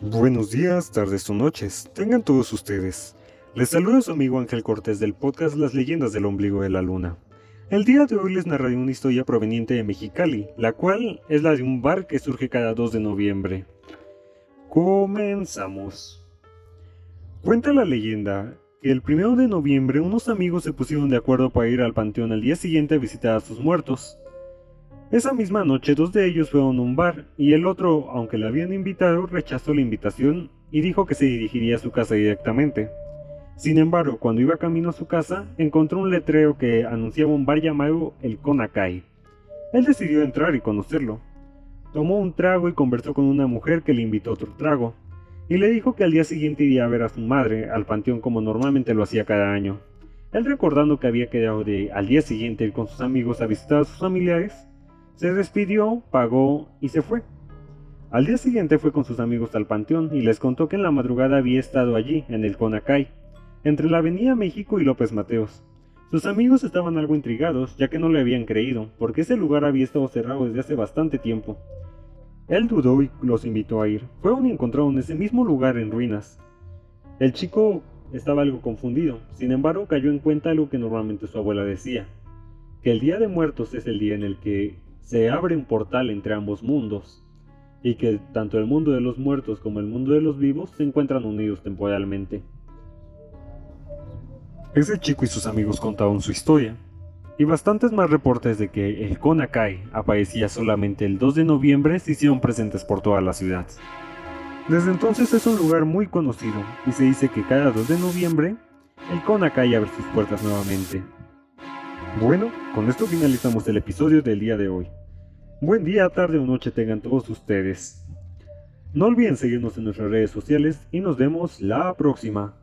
Buenos días, tardes o noches, tengan todos ustedes. Les saluda su amigo Ángel Cortés del podcast Las leyendas del ombligo de la luna. El día de hoy les narraré una historia proveniente de Mexicali, la cual es la de un bar que surge cada 2 de noviembre. Comenzamos. Cuenta la leyenda que el 1 de noviembre unos amigos se pusieron de acuerdo para ir al panteón al día siguiente a visitar a sus muertos. Esa misma noche dos de ellos fueron a un bar y el otro, aunque le habían invitado, rechazó la invitación y dijo que se dirigiría a su casa directamente. Sin embargo, cuando iba camino a su casa, encontró un letrero que anunciaba un bar llamado El Conacay. Él decidió entrar y conocerlo. Tomó un trago y conversó con una mujer que le invitó otro trago, y le dijo que al día siguiente iría a ver a su madre al panteón como normalmente lo hacía cada año. Él recordando que había quedado de al día siguiente ir con sus amigos a visitar a sus familiares, se despidió, pagó y se fue. Al día siguiente fue con sus amigos al panteón y les contó que en la madrugada había estado allí, en el Conacay, entre la Avenida México y López Mateos. Sus amigos estaban algo intrigados, ya que no le habían creído, porque ese lugar había estado cerrado desde hace bastante tiempo. Él dudó y los invitó a ir. Fueron y encontraron en ese mismo lugar en ruinas. El chico estaba algo confundido, sin embargo cayó en cuenta algo que normalmente su abuela decía, que el Día de Muertos es el día en el que se abre un portal entre ambos mundos, y que tanto el mundo de los muertos como el mundo de los vivos se encuentran unidos temporalmente. Ese chico y sus amigos contaron su historia, y bastantes más reportes de que el Konakai aparecía solamente el 2 de noviembre se hicieron presentes por toda la ciudad. Desde entonces es un lugar muy conocido y se dice que cada 2 de noviembre el Konakai abre sus puertas nuevamente. Bueno, con esto finalizamos el episodio del día de hoy. Buen día, tarde o noche tengan todos ustedes. No olviden seguirnos en nuestras redes sociales y nos vemos la próxima.